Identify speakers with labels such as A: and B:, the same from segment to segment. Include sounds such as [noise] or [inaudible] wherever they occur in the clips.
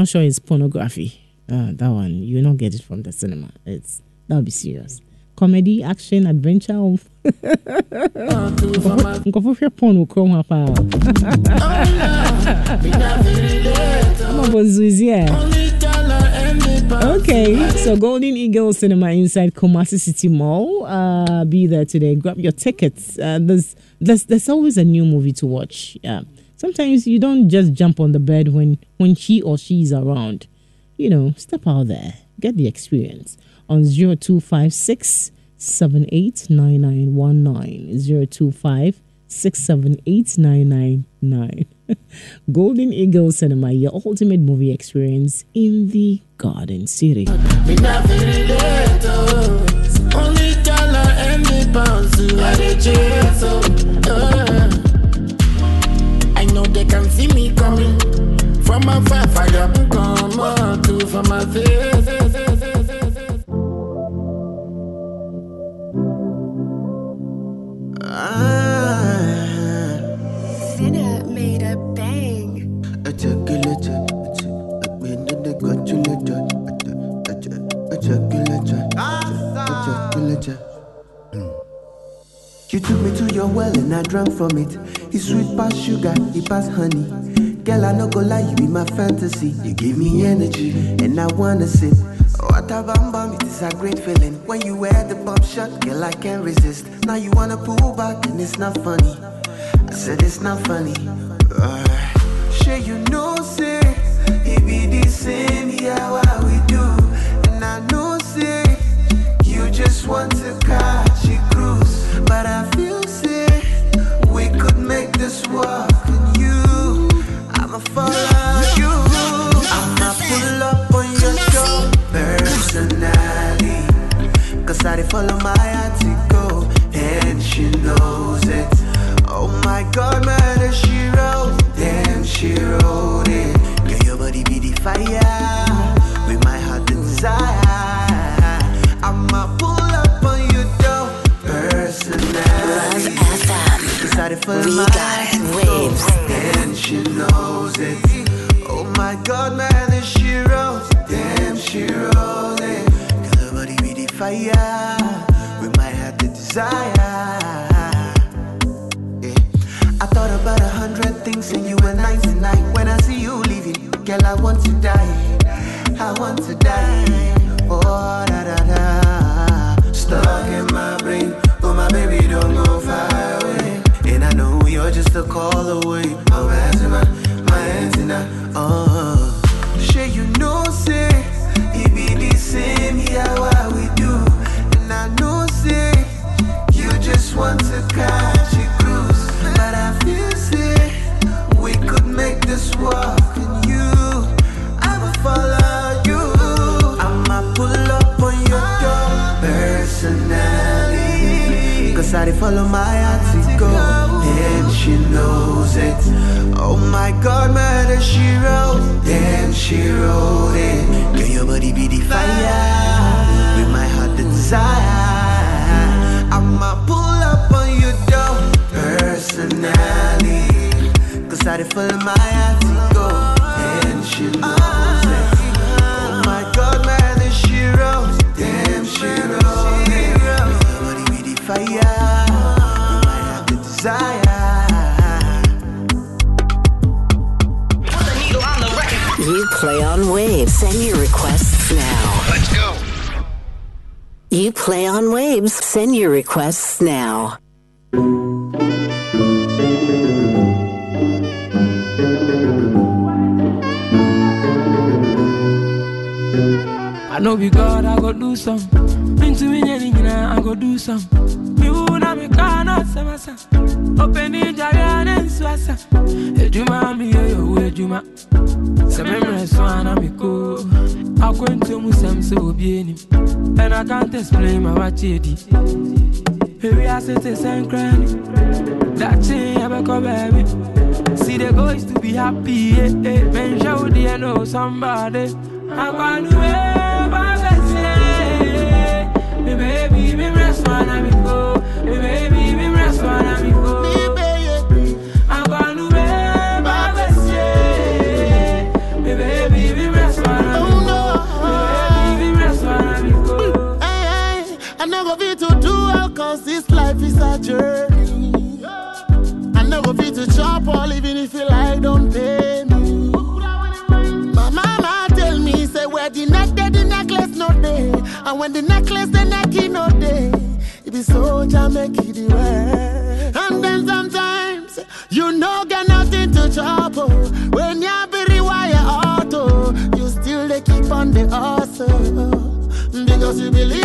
A: not sure it's pornography. Uh, that one you not get it from the cinema. It's that'll be serious. Comedy, action, adventure. Of nkɔfo hwɛ porn wɔ kurom ha paa. Okay, so Golden Eagle Cinema inside Kumasi City Mall. Uh, be there today. Grab your tickets. Uh, there's, there's there's always a new movie to watch. Yeah. Sometimes you don't just jump on the bed when when she or she is around. You know, step out there, get the experience on 0256 789919 025 [laughs] Golden Eagle Cinema, your ultimate movie experience in the Garden City.
B: They can see me coming from afar. Fire come out to from my face.
C: Finna made a bang. I check a letter. I check a lecha. Awesome!
D: You took me to your well and I drank from it. It's sweet past sugar, it past honey. Girl, I no go lie, you be my fantasy. You give me energy and I wanna sip. What a bam bam, it is a great feeling. When you wear the bump shot, girl, I can't resist. Now you wanna pull back and it's not funny. I said it's not funny. Uh, sure you know, say, it be the same, yeah, what we do. And I know, say, you just want to catch a cruise. But I a call away. Oh, hands in my, my hands in my, uh. oh. Sure, you know, say, it be the same, yeah, what we do. And I know, say, you just want to catch a cruise. But I feel, say, we could make this work. And you, I'ma follow you. I'ma pull up on your door personally. Cause I follow my article. And she knows it. Oh my god, that she wrote. Damn, she wrote it. Girl, your body be the fire. With my heart, the desire. I'ma pull up on your door personally. Cause I dey follow my article. Oh, and she
C: knows play on waves. Send your requests now.
E: I know be got, I go do some. Into me, nyina, I go do some. Mi una me kana samasa. Open in jariane swasa. Ejuma, mi yo, Ejuma. Sememre swana me ko. I went to Musam so bieni. And I can't explain my wachedi. Here I sit and crying. That thing, I back baby. See the goals to be happy, eh, eh. Men show the know somebody. I'm gonna Me baby, me rest one, I'm go. Me baby, me rest one, go. I'm Me
F: well cause this life is a journey. I never fit to chop all even if you like don't pay And when the necklace the neck no day. It be so make it the way. And then sometimes you know get nothing to chop oh. When you be rewire auto, you still they keep on the hustle. Because you believe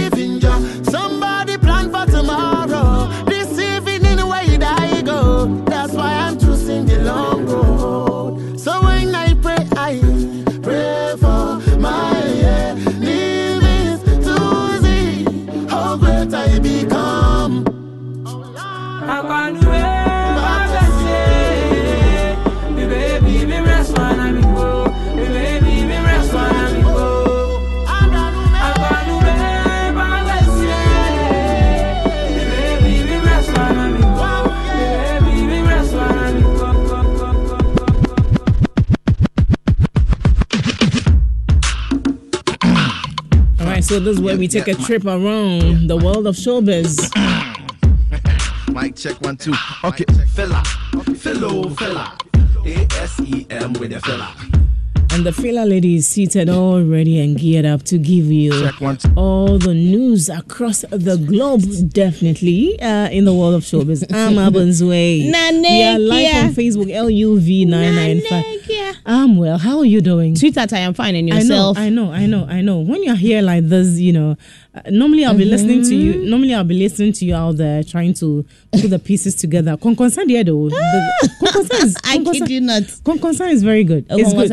F: this
A: is where we take a trip around the world of showbiz. [coughs]
G: Mic check one two. Okay, fella, fellow fella, A S E M with the fella.
A: And the filler lady is seated all ready and geared up to give you
G: Check one two.
A: all the news across the globe, definitely, uh, in the world of showbiz. [laughs] I'm Abunzwe. We are live on Facebook, LUV995. I'm well. How are you doing?
H: Sweetheart, I am fine. And
A: I know,
H: yourself?
A: I know, I know, I know. When you're here like this, you know, uh, normally I'll be listening to
H: Mm-hmm.
A: you. Normally I'll be listening to you out there trying to put the pieces together. [laughs] Concern there though. The- Concern is, [laughs]
H: I kid you not.
A: Concern is very good. It's good.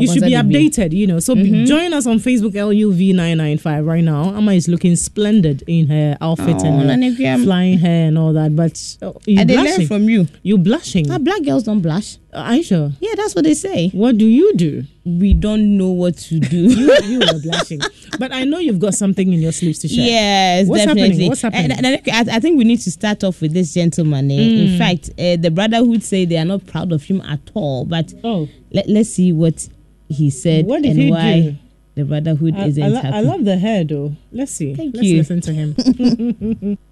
H: Concern it be.
A: You should be
H: Concern it be. Mm-hmm.
A: updated, you know. So be- join us on Facebook LUV995 right now. Amma is looking splendid in her outfit
H: Oh,
A: and her flying hair and all that. But uh, you
H: I did learn
A: blushing.
H: from you.
A: You're blushing.
H: Ah, black girls don't blush.
A: Are you sure?
H: Yeah, that's what they say.
A: What do you do?
H: We don't know what to do. [laughs]
A: you, you were blushing. But I know you've got something in your sleeves to share.
H: Yes,
A: What's
H: definitely.
A: happening? What's happening?
H: And- and I, I think we need to start off with this gentleman. eh.
A: Mm.
H: In fact, uh, the brotherhood say they are not proud of him at all. But
A: Oh.
H: let, let's see what he said
A: What did
H: and
A: he
H: why
A: do?
H: the brotherhood
A: I,
H: isn't
A: I, lo-
H: happy.
A: I love the hair though. Let's see.
H: Thank
A: Let's
H: you.
A: listen to him. [laughs]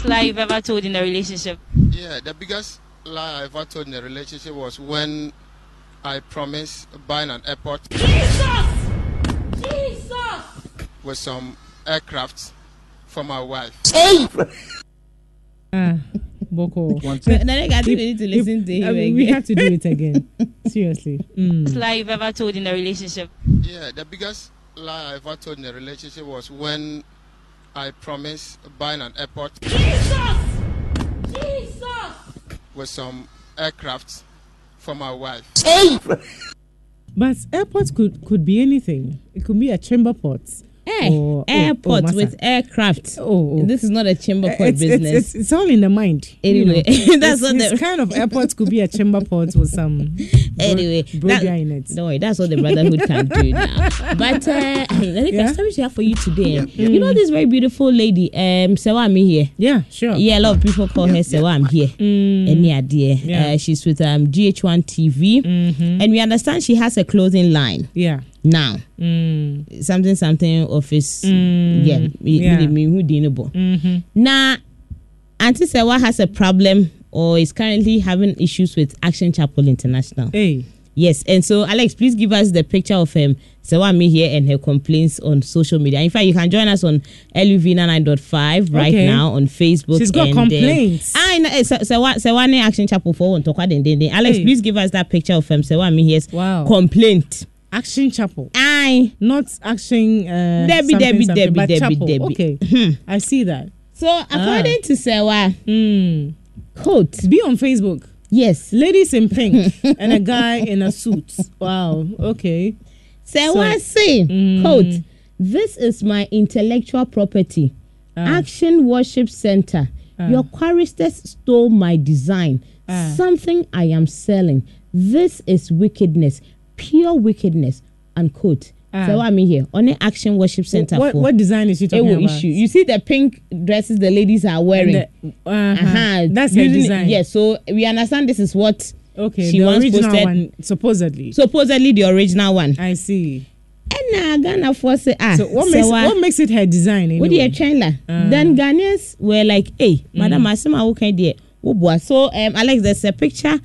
I: biggest lie you've ever told in a relationship?
J: Yeah, the biggest lie I ever told in a relationship was when I promised buying an airport with some aircraft for my wife.
A: ah, Boko.
H: No, Nanek, I think they need to listen to him
A: I mean, we have to do it again. [laughs] Seriously. Mm.
I: Biggest lie you've ever told in a relationship?
J: Yeah, the biggest lie I ever told in a relationship was when I promised buying an airport Jesus! Jesus! with some aircraft for my wife.
A: But airport could could be anything. It could be a chamber port.
H: Eh,
A: Or-
H: airport with aircraft.
A: Oh, oh.
H: This is not a chamber port
A: it's, it's,
H: business.
A: it's, it's all in the mind. you
H: Anyway,
A: know. [laughs]
H: that's
A: It's-
H: what the-
A: kind of airport could be a chamber port with some [laughs] bro-
H: anyway,
A: brodia
H: that-
A: in it.
H: Worry, that's what the brotherhood can do now. But uh, [laughs] let
A: Yeah?
H: me story to have for you today. You know this very beautiful lady, um, Sewami here.
A: Yeah, sure.
H: Yeah, a lot of people call her Sewam here. Any idea?
A: Yeah.
H: Uh, she's with um, GH1 TV, and we understand she has a clothing line
A: Yeah.
H: Now.
A: Mm.
H: Something something office. Yeah, me,
A: yeah.
H: me, me, who didn't. Now, Auntie Sewa has a problem or is currently having issues with Action Chapel International.
A: Hey.
H: Yes, and so Alex, please give us the picture of him. um, Sewami here and her complaints on social media. In fact, you can join us on LUV99.5 right
A: Okay.
H: now on Facebook.
A: She's got
H: and, um,
A: complaints.
H: I know, eh, Se- Sewa- Action Chapel for one talk. Alex,
A: Hey.
H: please give us that picture of him. um, Sewami here's
A: Wow.
H: complaint.
A: Action Chapel.
H: Aye.
A: Not action. Uh,
H: Debbie, Debbie, Debbie, Debbie,
A: chapel.
H: Debbie.
A: Okay. I see that.
H: So according to Sewa,
A: Mm.
H: quote,
A: Be on Facebook.
H: yes,
A: Ladies in pink [laughs] and a guy in a suit. Wow. Okay.
H: Sewa
A: So-
H: say,
A: Mm.
H: quote, this is my intellectual property.
A: Ah.
H: Action Worship Center. Your choristers stole my design.
A: Ah.
H: Something I am selling. This is wickedness, pure wickedness. Unquote.
A: Ah.
H: So what I mean here on the Action Worship Center
A: What,
H: for
A: what design is she
H: it
A: talking about?
H: issue. You see the pink dresses the ladies are wearing.
A: And the- uh-huh.
H: Uh-huh.
A: That's her design.
H: Yes, so we understand this is what
A: Okay,
H: she
A: the
H: once
A: original
H: posted
A: one, supposedly.
H: supposedly the original one.
A: I see.
H: ɛna ghanafoɔ sɛ ah
A: So what makes
H: wa-
A: what makes it her design? Anyway?
H: yɛ twɛn la
A: Ah.
H: then ghanaians were like hey madam
A: Mm.
H: asɛm a woka deɛ woboa so um, alex there's a picture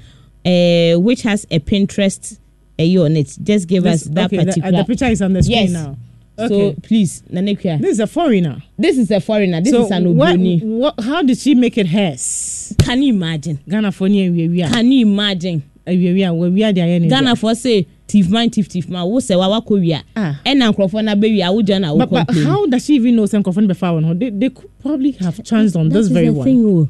H: uh, which has a pinterest uh, on it just give
A: This-
H: us that
A: okay, the- uh,
H: particular
A: the picture is on the screen
H: yes.
A: now.
H: so
A: Okay.
H: please nanekua
A: This is a foreigner.
H: this is a foreigner this
A: so
H: is an
A: what,
H: obroni
A: what? How did she make it hers?
H: can you imagine
A: Ghana for near we
H: can you imagine
A: We we are. We are there.
H: ghanafoɔ se thief man thief thief man wo sɛ wa wakɔ wia
A: Ah.
H: ɛna nkurɔfoɔ no abɛwie a wogya no a wo
A: But, but how does she even know some confront before one? They they could probably have chanced on
H: That
A: this
H: is
A: very
H: the
A: one.
H: thing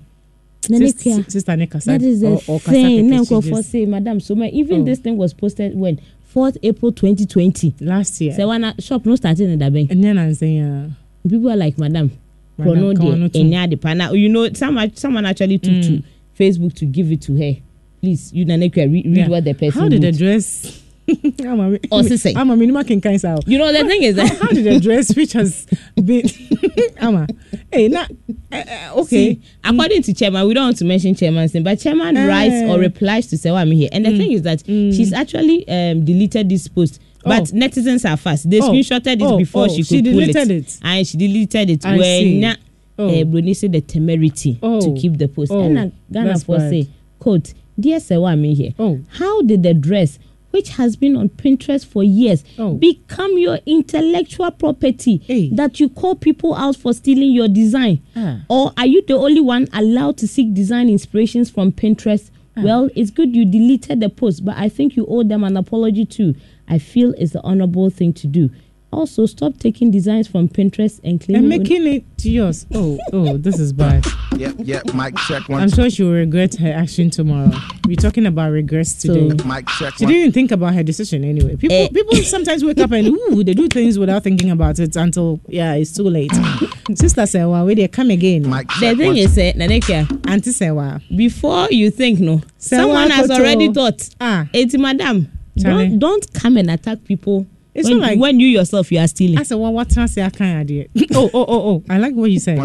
H: nanekua
A: Sister Nika
H: That is the
A: or, or
H: thing.
A: Just-
H: say, Madam, so my, even
A: Oh.
H: this thing was posted when 4th April 2020.
A: last year.
H: So when shop no starting in the bank,
A: and then I'm saying, uh,
H: people are like, Madam,
A: Madam,
H: chrono
A: come on, no
H: de
A: too."
H: enya de pana. You know, someone someone actually took to Facebook to give it to her. Please, you Nanekwa, read, read
A: yeah.
H: what the person.
A: How did the
H: wrote.
A: dress? [laughs] I'm a,
H: Oh, sissy.
A: I'm a minimum king kind of.
H: You know the thing is that
A: how did the dress, which has been, [laughs] Ama, hey, now, uh, uh, okay,
H: See, according to chairman, we don't want to mention chairman's name, but chairman
A: Eh.
H: writes or replies to Sewami here. And the
A: Mm.
H: thing is that she's actually um, deleted this post. But
A: Oh.
H: netizens are fast. They
A: Oh.
H: screenshotted it
A: Oh,
H: before
A: oh,
H: she could
A: she deleted
H: it.
A: it.
H: And she deleted it
A: I
H: when na,
A: Oh.
H: uh, Bruni said the temerity
A: Oh.
H: to keep the post.
A: Oh,
H: And uh, Ghana for say, quote, Dear Sewami here,
A: Oh.
H: how did the dress, which has been on Pinterest for years,
A: Oh.
H: become your intellectual property
A: Hey.
H: that you call people out for stealing your design?
A: Ah.
H: Or are you the only one allowed to seek design inspirations from Pinterest?
A: Ah.
H: Well, it's good you deleted the post, but I think you owe them an apology too. I feel it's the honorable thing to do. Also, stop taking designs from Pinterest and claiming.
A: and making it yours. Oh, oh, this is bad.
G: Yep, yep. Mic check one.
A: I'm sure she will regret her action tomorrow. We're talking about regrets today.
H: So-
G: Mic check
A: she
G: one.
A: didn't think about her decision anyway. People,
H: Eh.
A: people sometimes wake up and ooh, they do things without thinking about it until yeah, it's too late. [coughs] Sister said, "Well, wait, there, come again."
G: Mic
H: the
G: check
H: thing
G: one.
H: is, uh, Nanekia,
A: Auntie said, "Well,
H: before you think, no,
A: Say
H: someone has
A: Koto?
H: already thought.
A: ah,
H: It's madam.
A: Charlie.
H: Don't, don't come and attack people.
A: It's
H: when,
A: not like-
H: when you yourself you are stealing.
A: I said, well, what can I say? I can't idea. [laughs] Oh, oh, oh, oh! I like what you said.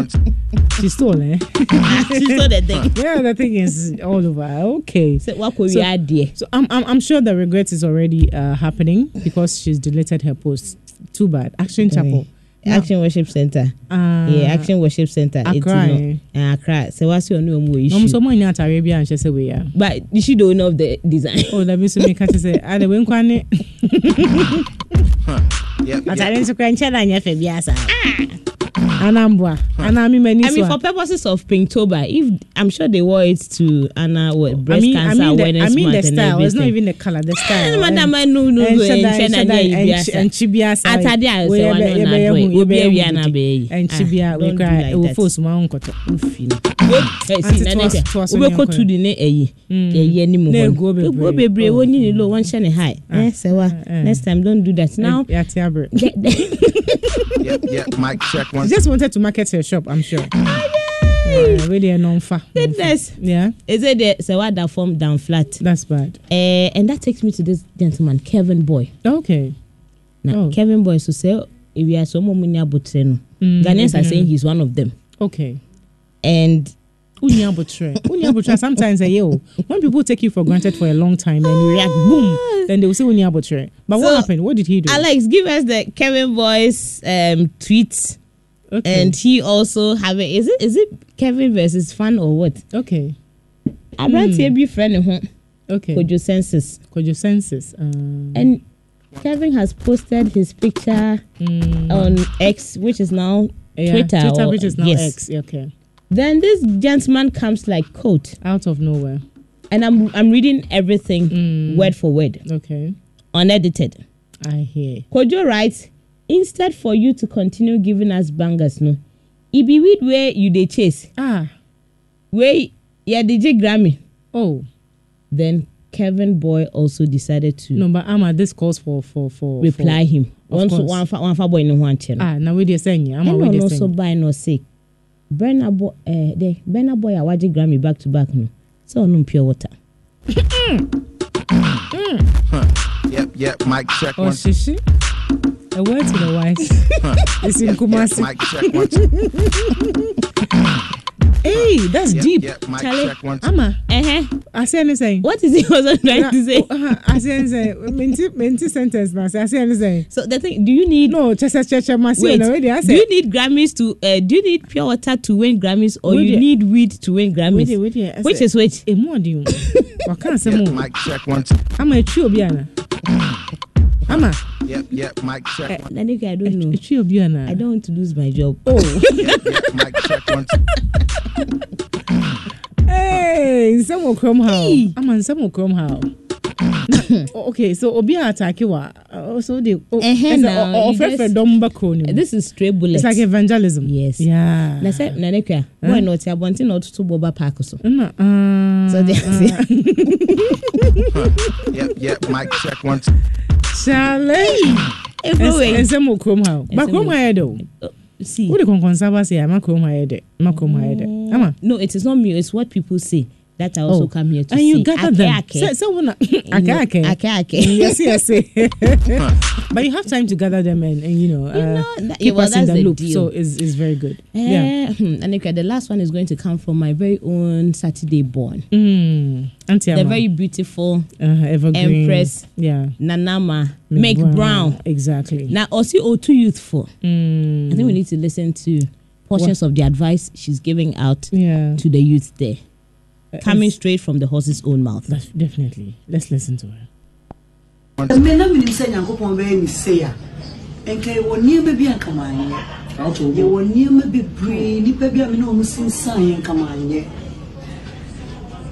A: She stole, eh? [laughs]
H: she saw the thing. [laughs]
A: yeah, the thing is all over. Okay.
H: So what could
A: So-
H: we add there?
A: So I'm, I'm, I'm sure the regret is already uh, happening because she's deleted her post. Too bad. Action Chapel. Now-
H: Action Worship Center.
A: Uh,
H: yeah, Action Worship Center.
A: Accra,
H: It's, you know, uh, Accra. So what's your name?
A: No,
H: issue?
A: so mo ni atare bi anhyɛ sɛ wei a.
H: But you should know of the design.
A: Oh, dabi so mi ka kyerɛ sɛ ade wei nkwa ne
G: Yep,
A: atare
G: yep.
A: nso kora nkyɛn na nyɛ fɛ bi asa. Anamboa. Ana mi mani
H: I
A: so
H: mean,
A: a.
H: for purposes of Pinktober, if I'm sure they wore it to Anna what
A: I
H: breast
A: mean, I
H: cancer
A: mean, the,
H: awareness
A: I mean the
H: month and
A: style. It's not
H: everything.
A: even the color, the style.
H: Eh, madam, I know, no, no,
A: ɛnhyɛ da-
H: ɛnhyɛ
A: ɛnhyɛ da-
H: da-
A: ɛnkyi-
H: biasa.
A: ɛnkyi biasa.
H: Atade a
A: Wei,
H: sɛ
A: yɛbɛ-
H: wanyɛ
A: yɛbɛyɛ
H: ɔnadɔ
A: hu-
H: yi, obi
A: yɛbɛyɛ
H: awia
A: hu
H: na
A: didi.
H: abɛyɛ yi.
A: ɛnkyi
H: Ah,
A: bia
H: don't
A: wei
H: do
A: kora
H: like
A: ɛwɔ
H: that.
A: fo so ma wo nkɔtɔ.
H: Wofi no. Hey,
A: Ante
H: see,
A: toa
H: Nana
A: so-
H: Tia,
A: toa so
H: wobɛkɔ
A: nyɛ
H: tu de ne ɛyi ɛyi anim
A: Na
H: hɔ
A: eguo
H: no.
A: bebree.
H: eguo bebree
A: Oh.
H: wɔnyi ne low wɔnhyɛ ne high eh sɛ wa
A: eh.
H: next time don't do that now
A: Yate abrɛ.
H: the- the-
G: Yep, yep. Mic check one.
A: She just wanted to market her shop, I'm sure. Uh, really a non-fa.
H: goodness
A: Yeah,
H: is it the sɛ wa da form down flat
A: that's bad.
H: eh and that takes me to this gentleman Kelvyn Boy
A: Okay.
H: na
A: Oh.
H: Kelvyn Boy so ewiase ɔmo mu ni abotire no
A: Mm,
H: Ghanaians are saying he's one of them
A: Okay.
H: and
A: Unya abutre. Unya abutre. Sometimes eh, yo, when people take you for granted for a long time and you react, boom, then they will say unya abutre. But
H: So,
A: what happened? What did he do?
H: Alex give us the Kelvyn Boy's um tweet
A: okay.
H: and he also have it is it is it Kevin versus fan or what
A: okay.
H: aberanteɛ bi frɛ ne ho
A: Okay.
H: kojo census
A: Kojo census. Um,
H: and Kevin has posted his picture
A: mm,
H: on X which is now
A: yeah,
H: Twitter
A: Twitter,
H: or-
A: which is now
H: yes.
A: X. Okay.
H: then this gentleman comes like quote
A: Out of nowhere.
H: and I'm I'm reading everything
A: Mm.
H: word for word
A: Okay.
H: unedited
A: I hear.
H: Kojo writes instead for you to continue giving us bangers no e be weed wey you dey chase
A: Ah.
H: wey yeah DJ Grammy
A: Oh.
H: then Kevin Boy also decided to
A: No, but Ama, this calls for for for
H: reply
A: for,
H: him
A: Of
H: one so fa one fa boy no ankyɛ no
A: Ah, now we dey saying ya. Ama we
H: ɛna
A: dey
H: ɔno nso
A: saying.
H: buy no say Burna Boy ɛɛ de Burna Boy a wagye Grammy back to back no sɛ ɔnom pure water
G: Yep, yep. Mic check
A: Oh,
G: one.
A: shishi. A word to the wise. [laughs] It's in Kumasi.
G: mic check one. [laughs]
A: Hey, that's
G: Yeah,
A: deep.
G: yeah, mic
H: Charlie.
G: check one, two.
A: Ama,
H: Uh-huh.
A: I say anything.
H: What is he also trying to say?
A: I say anything. Minty, minty sentence, man. I say anything.
H: So the thing, do you need
A: No, just just just my
H: wait?
A: already. I
H: Do
A: say.
H: you need Grammys to? Uh, do you need pure water to win Grammys, or
A: Wait
H: you need weed to win Grammys?
A: Wait, wait. I
H: Which is which?
A: Eh, more do you? [laughs] I can't say more.
G: mic check one, two.
A: I'm a tree obiana. Ama,
G: Yep, yep, mic check one.
H: Nanika, I don't know.
A: a tree obiana.
H: I don't want to lose my job.
A: Oh,
G: Yep, yep, mic check one, two. [laughs]
A: hey, nsɛm wɔ kurom ha o. Ama nsɛm wɔ kurom ha o. Na, o- okay, so obi a attack wa. So they. Oh,
H: Eh-heh, now, you
A: Offer
H: just-
A: dɔm ba kuro ni mu.
H: This is stray bullet.
A: It's like evangelism.
H: Yes.
A: Yeah.
H: na sɛ nanekua boy na ɔte abɔnten na ɔtoto bɔba park so
A: Ɛna, ah,
H: so [laughs] de ase
G: Yep, yep, mic check one, two.
A: Charlie.
H: everywhere
A: Nsɛm wɔ kurom ha o. Ba
H: Nsɛm
A: kurom
H: wɔ-
A: ha yɛ de o.
H: see
A: Wode kɔnkɔnsa ba se ama kurom ha yɛ de. Ma kurom ha yɛ de. Ama.
H: no it is not me it's what people say that I also
A: Oh.
H: come here to
A: and
H: say
A: you gather them.
H: Ake,
A: Say, [laughs]
H: ake.
A: say una
H: You
A: ake ake.
H: ake, ake. [laughs]
A: Yes, yes. but you have time to gather them and, and you know, uh,
H: know, that-
A: keep
H: well,
A: us in
H: that's
A: the
H: the
A: loop.
H: deal.
A: So it's, it's very good. yeah.
H: Eh, hmm, Aneka, the last one is going to come from my very own Saturday born.
A: Mm. Auntie
H: The
A: Ama,
H: very beautiful
A: uh, evergreen.
H: Empress
A: Yeah.
H: Nana Ama McBrown.
A: Exactly.
H: Now, also, oh, too youthful.
A: Mm.
H: I think we need to listen to portions of the advice she's giving out
A: yeah.
H: to the youth there,
A: Uh,
H: coming
A: it's-
H: straight from the horse's own mouth.
A: that's definitely. Let's listen to her.
K: mme na menim sɛ nyankopɔn bɛyɛ ne sei a ɛnka yɛwɔ nneɛma bi anka maanyɛ yɛwɔ nneɛma bebree nnipa bi a me ne ɔmo sensaeɛ nka maanyɛ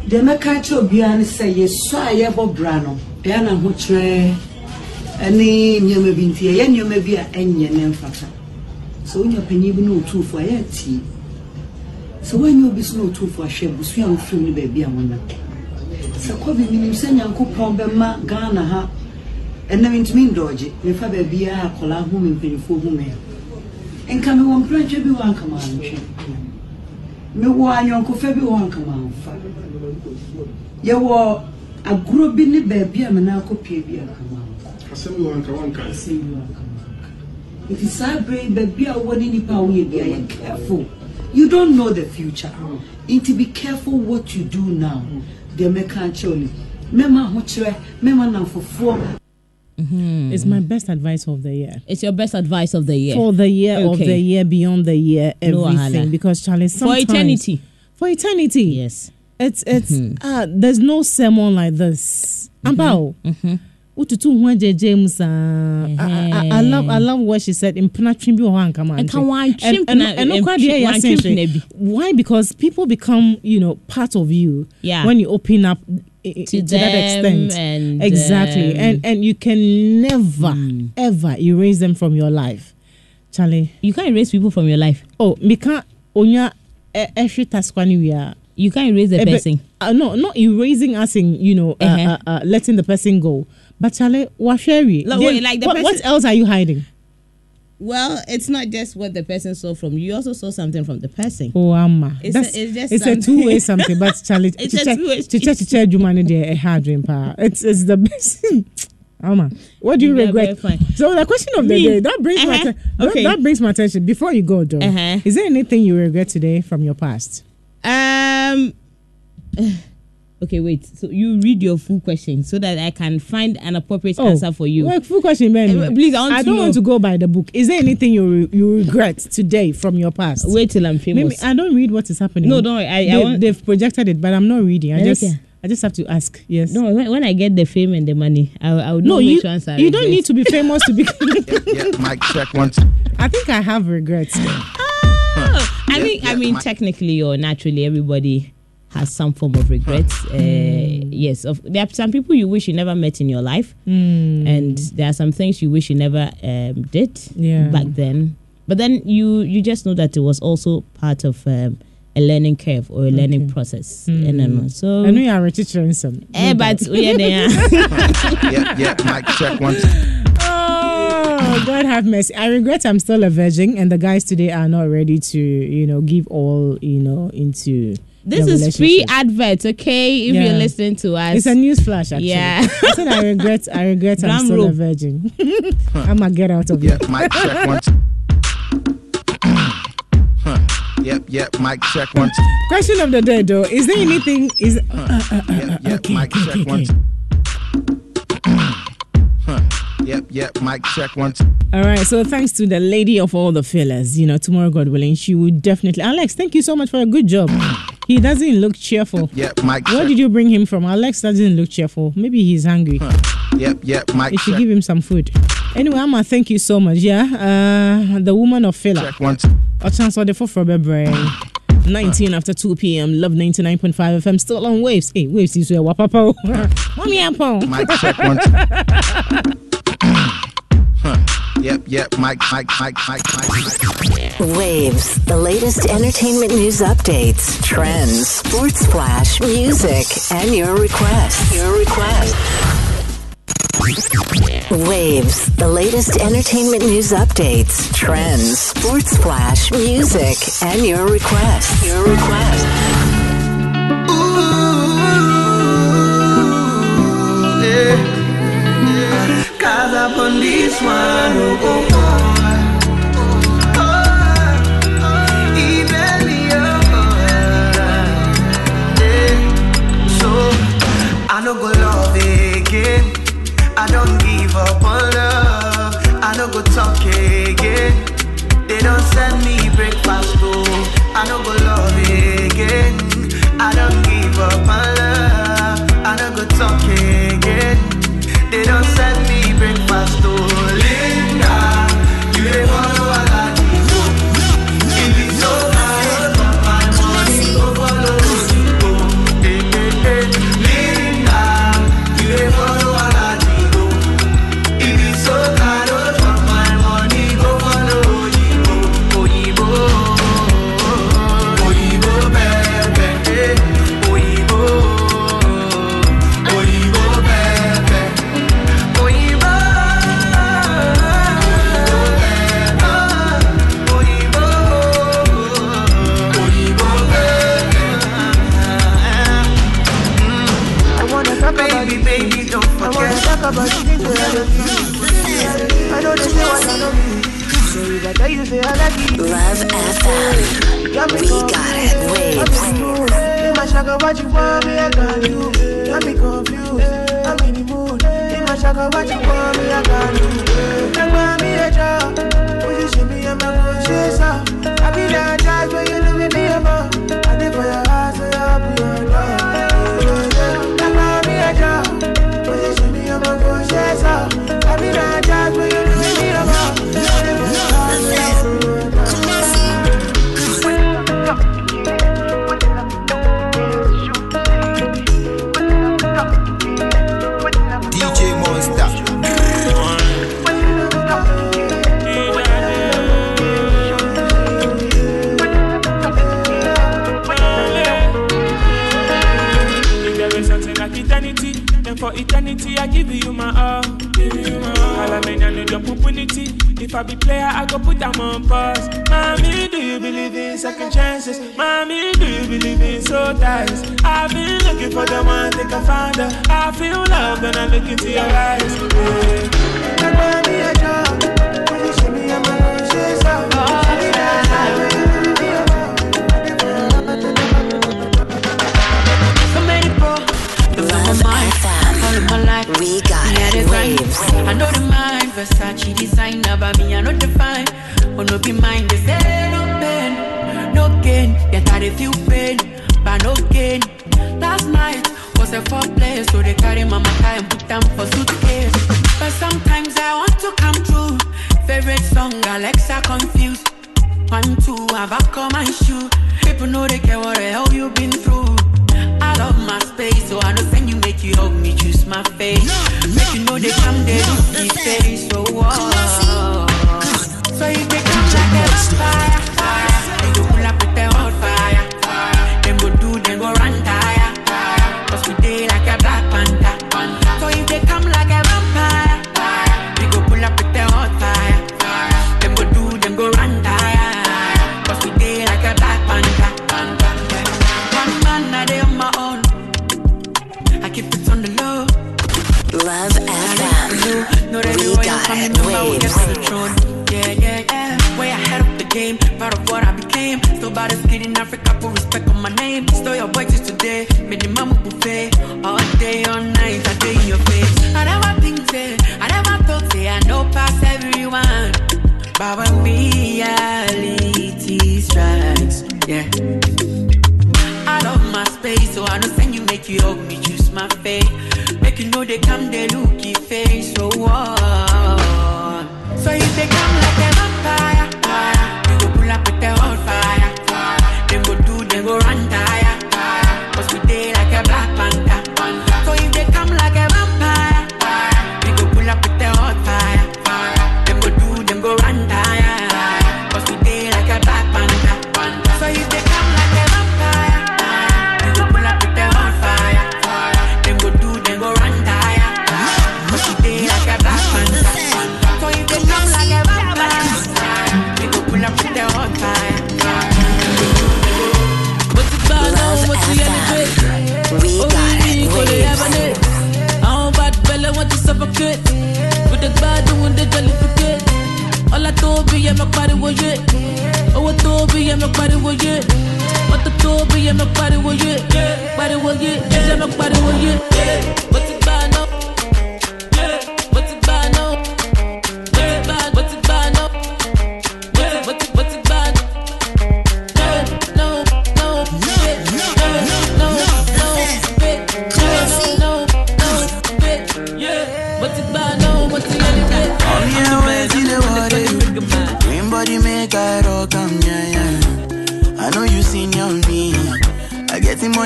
K: deɛ mɛka kyerɛ obiara ne sɛ yɛsɔ a yɛbɔ bra no ɛyɛ na ahokyerɛ ne nneɛma bi nti ɛyɛ nneɛma bi a ɛnyɛ ne mfata sɛ wonya panyin bi ne ɔtuufo a yɛatie sɛ woanyɛ obi so ne ɔtuufo ahwɛ abusua a wofirim ne baabi a wonam sɛ kɔbi menim sɛ nyankopɔn bɛma ghana ha. Ɛnam ntumi ndɔɔgye mefa baabiaa akɔlaa hu me mpanimfoɔ hu me a nka mewɔ mprantwa bi wɔ anka maantwe mewɔ anyɔnkofa bi wɔ anka maamfa. Yɛwɔ agorɔ bi ne baabi a mena akɔpie bi anka manka nti saa berɛ yi baabi a wowɔ ne nnipa a woyɛ bia yɛ careful you don't know the future nti be careful what you do now deɛ mɛka akyerɛw ni mɛma ahokyerɛ mɛma namfofoɔ hmm.
A: It's my best advice of the year.
H: It's your best advice of the year.
A: For the year of the year, beyond the year, everything.
H: wahala.
A: because Charlie,
H: For eternity.
A: for eternity.
H: Yes.
A: It's it's mm-hmm. uh, there's no sermon like this. Mm-hmm. Ambao. Ututu huanje James. Uh, I, I, I love I love what she said. In penatrim bi wɔ hɔ anka ma
H: Ɛka
A: nkyɛn.
H: wɔn
A: And- and-
H: pena-
A: and
H: ɛm-
A: nokora deɛ yɛ
H: wɔn atwem
A: asɛn
H: pena
A: hwɛ.
H: bi.
A: Why? Because people become you know part of you.
H: Yeah.
A: When you open up i- i-
H: To
A: to, that extent.
H: and,
A: exactly.
H: um,
A: and and you can never ever erase them from your life. Charlie.
H: You can't erase people from your life.
A: Oh, mika onya ɛhwe taskwani wia.
H: You can't erase the
A: Eh,
H: person.
A: Uh, no, not erasing us in you know uh,
H: Uh-huh.
A: uh, uh, letting the person go. But Charlie, washeri.
H: Like, wait, like the
A: what, what else are you hiding?
H: Well, it's not just what the person saw from you. You also saw something from the person.
A: Oh, amma.
H: It's
A: That's,
H: a- it's just
A: it's a two way [laughs] something. But Charlie,
H: It's a two-way street.
A: chiche chiche jumani de a hard dream pa. It's it's the best. Amma, what do you
H: Yeah,
A: regret? So the question of the
H: Me?
A: day that brings my
H: Uh-huh.
A: that-
H: Okay.
A: that brings my attention. Before you go, though,
H: Uh-huh.
A: is there anything you regret today from your past?
H: Um. Okay, wait. So you read your full question so that I can find an appropriate answer for you.
A: Well, full question, man.
H: Eh, please, I want to
A: don't
H: know.
A: want to go by the book. Is there anything you re- you regret today from your past?
H: Wait till I'm famous.
A: Maybe I don't read what is happening.
H: No, don't worry. I- I
A: they,
H: want-
A: they've projected it, but I'm not reading. I
H: Okay.
A: just I just have to ask. Yes.
H: no, when, when I get the fame and the money, I, I would know
A: No, you
H: which ones I
A: you don't need to be [laughs] famous to be.
G: Yeah, mic check one.
A: I think I have regrets.
H: Oh, I
G: Yeah,
H: mean, I mean,
G: my-
H: technically or naturally, everybody has some form of regrets. Uh, yes, of, there are some people you wish you never met in your life, and there are some things you wish you never um, did
A: Yeah.
H: back then. But then you you just know that it was also part of um, a learning curve or a learning process. And then, so,
A: I know you are a teacher in some.
H: eh, but oh, yeah, there. [laughs]
G: Yeah, yeah, mic check one, two.
A: Oh, God have mercy. I regret I'm still a virgin, and the guys today are not ready to, you know, give all, you know, into.
H: This is free advert, okay? If
A: Yeah.
H: you're listening to us,
A: It's a news flash, actually.
H: Yeah. [laughs]
A: I said I regret. I regret I'm
H: Drum
A: still a
H: roll.
A: virgin. [laughs] I'ma get out of
G: Yeah,
A: here.
G: mic check one. Huh. Yep, yep, mic check one.
A: Question of the day, though. Is there anything? Is uh, uh, uh,
G: Yep, yep,
A: okay,
G: mic
A: okay,
G: check
A: okay,
G: one.
A: okay.
G: Yep, yep, mic check one. two.
A: All right. So thanks to the lady of all the fillers. You know, tomorrow, God willing, she will definitely. Alex, thank you so much for a good job. He doesn't look cheerful.
G: Yep, Mike.
A: Where did you bring him from? Alex doesn't look cheerful. Maybe he's hungry.
G: Yep, yep, Mike.
A: You should give him some food. Anyway, Amma, thank you so much. Yeah. Uh, the woman of
G: one. two.
A: A chance for the for for brain. 19 after 2 p.m. Love 99.5 FM. Still on waves. Hey, waves is where wapapo. Mommy apple.
G: Mic check one. [laughs] two. Huh. Yep, yep, mic, mic, mic, mic, mic, mic.
C: Waves, the latest entertainment news updates, trends, sports flash, music, and your requests. Your request. Waves, the latest entertainment news updates, trends, sports flash, music, and your requests. Your request.
D: Cause up on one, oh, oh, oh. I go love again. I don't give up on love. I go talk again. They don't send me breakfast, oh. I no go love
L: opportunity. If I be player, I go put them on pause. Mommy, do you believe in second chances? Mommy, do you believe in soul ties? I've been looking for the one, think I found her. I feel love when I look into your eyes. Yeah.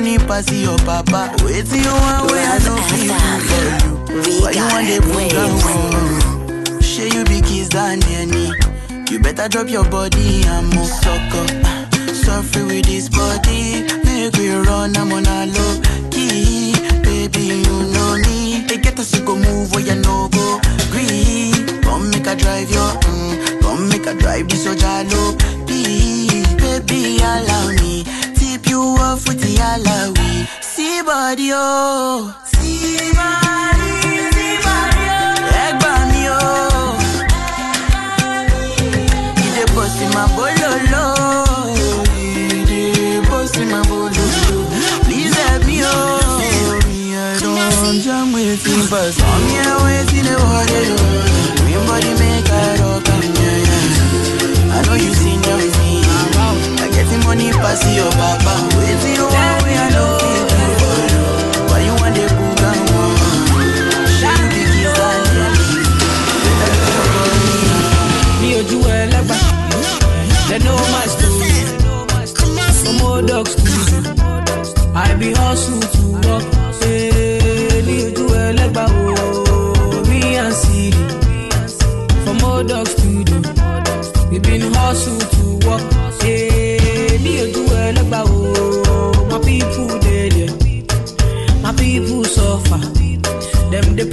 D: Pass your papa. Waiting you way I know feel for you Why you want the program? Share you be kiss than any You better drop your body and move sucker. Suffer with this body. Make we run, I'm on a low key. Baby, you know me. They get us go move where you no go Green Come make a drive your mm, Come make a drive this so jalo baby, allow me you off with the alawi. See body, oh. See body, see body, oh. Egba mi, oh. Bust in my bololo He dey bust in my bololo Please help me, oh. Me, I don't jam with him But I'm here waiting the oh, water Green pass your papa With you one way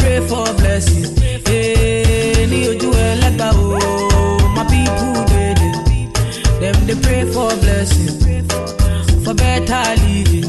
E: pray for blessing. Eh, ní ojú ẹlẹ́gbà o my people dey there dem dey pray for blessing for better living.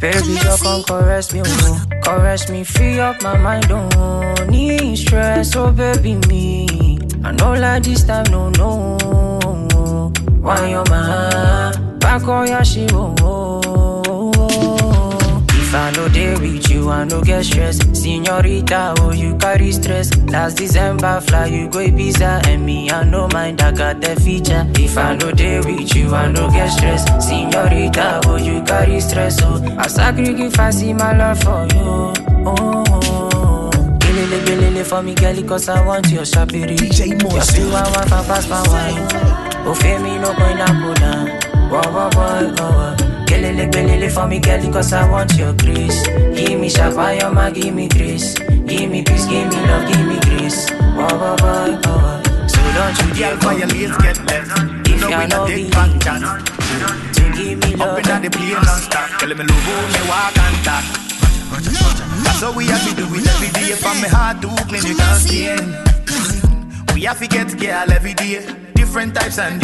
M: Baby, girl, come caress me, oh. Caress me, free up my mind, oh. Need stress, oh, baby, me. I know like this time, no, no. Oh, why your man? Back on your oh, oh, oh. If I know they with you, I no get stress. Senorita, oh, you carry stress. Last December, fly, you go Ibiza, and me, I no mind, I got the feature. If I know they with you, I no get stress. Senorita, oh, you carry stress, oh. I sacrifice I see my love for you, oh. Belele, belele for me, girl, cause I want your shabiri. DJ. Just you, want to pass my wine. Oh, me no going to go down. Whoa, whoa, whoa, whoa. Gelele, gelele for me, girl, cause I want your grace. Give me shabaya, ma, give me grace. Give me peace, give me love, give me grace. Whoa, whoa, whoa, whoa. So don't you
N: Girl, violate get left.
M: If you know
N: not take back chance.
M: to give me
N: Up
M: love.
N: inna the plane non-stop. Tell me love me walk and talk. That's how we have to do it every day. From me heart to clinic and stain. We have to get girl every day. Different types and